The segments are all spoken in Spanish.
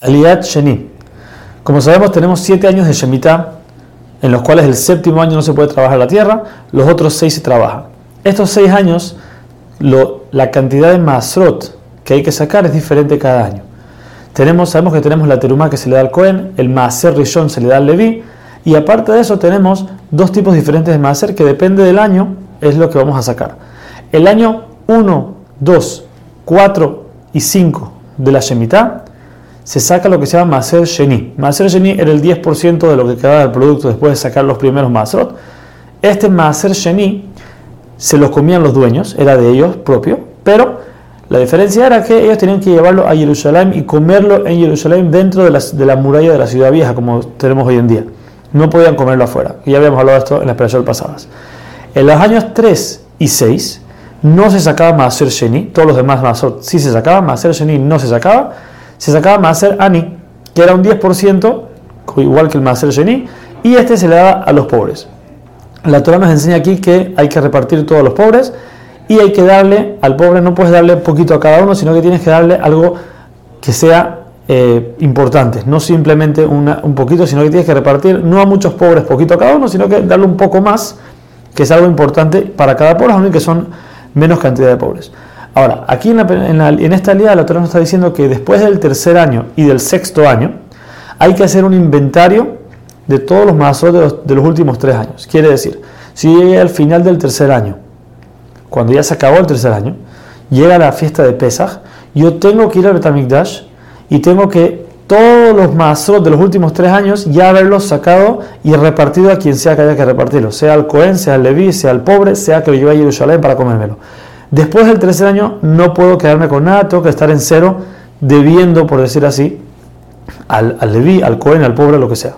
Aliyat Sheni. Como sabemos, tenemos siete años de Shemitah, en los cuales el séptimo año no se puede trabajar la tierra, los otros seis se trabajan. Estos seis años, la cantidad de masrot que hay que sacar es diferente cada año. Tenemos, sabemos que tenemos la terumá que se le da al Cohen, el maaser rishon se le da al Leví, y aparte de eso tenemos dos tipos diferentes de maaser que depende del año, es lo que vamos a sacar. El año 1, 2, 4 y 5 de la Shemitah se saca lo que se llama Maser Sheni. Maser Sheni era el 10% de lo que quedaba del producto después de sacar los primeros Maserot. Este Maser Sheni se los comían los dueños, era de ellos propio, pero la diferencia era que ellos tenían que llevarlo a Jerusalén y comerlo en Jerusalén dentro de la, de la muralla de la ciudad vieja, como tenemos hoy en día. No podían comerlo afuera. Ya habíamos hablado de esto en las expresión pasadas. En los años 3 y 6 no se sacaba Maser Sheni, todos los demás Maserot sí se sacaban, Maser Sheni no se sacaba se sacaba Maser Ani, que era un 10%, igual que el Maser Sheni, y este se le daba a los pobres. La Torah nos enseña aquí que hay que repartir todo a los pobres y hay que darle al pobre, no puedes darle poquito a cada uno, sino que tienes que darle algo que sea eh, importante, no simplemente un poquito, sino que tienes que repartir no a muchos pobres poquito a cada uno, sino que darle un poco más, que es algo importante para cada pobre, aunque son menos cantidad de pobres. Ahora, aquí en, esta liga la Torah nos está diciendo que después del tercer año y del sexto año hay que hacer un inventario de todos los mazos de los, últimos tres años. Quiere decir, si llega al final del tercer año, cuando ya se acabó el tercer año, llega la fiesta de Pesach, yo tengo que ir al Betamikdash y tengo que todos los mazos de los últimos tres años ya haberlos sacado y repartido a quien sea que haya que repartirlo, sea al Cohen, sea al Leví, sea al pobre, sea que lo lleve a Jerusalén para comérmelo. Después del tercer año no puedo quedarme con nada, tengo que estar en cero, debiendo, por decir así, al, al Leví, al Cohen, al pobre, lo que sea.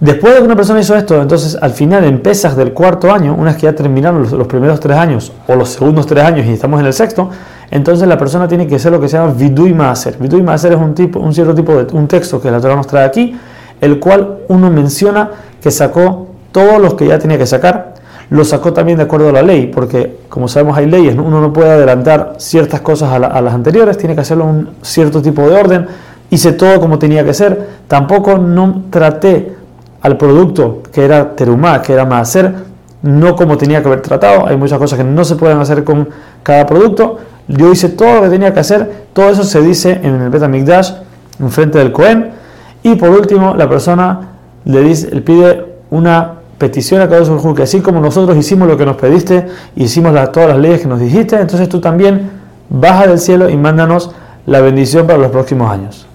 Después de que una persona hizo esto, entonces al final en pesas del cuarto año, una vez que ya terminaron los, primeros tres años o los segundos tres años y estamos en el sexto, entonces la persona tiene que hacer lo que se llama vidui maaser. Vidui maaser es un, tipo, un cierto tipo de un texto que la Torah nos trae aquí, el cual uno menciona que sacó todos los que ya tenía que sacar lo sacó también de acuerdo a la ley, porque como sabemos hay leyes, uno no puede adelantar ciertas cosas a, las anteriores, tiene que hacerlo un cierto tipo de orden, hice todo como tenía que ser, tampoco no traté al producto que era terumá, que era hacer no como tenía que haber tratado, hay muchas cosas que no se pueden hacer con cada producto, yo hice todo lo que tenía que hacer, todo eso se dice en el Betamikdash, frente del Cohen, y por último la persona le, dice, le pide una petición a cada uno que así como nosotros hicimos lo que nos pediste, hicimos todas las leyes que nos dijiste, entonces tú también baja del cielo y mándanos la bendición para los próximos años.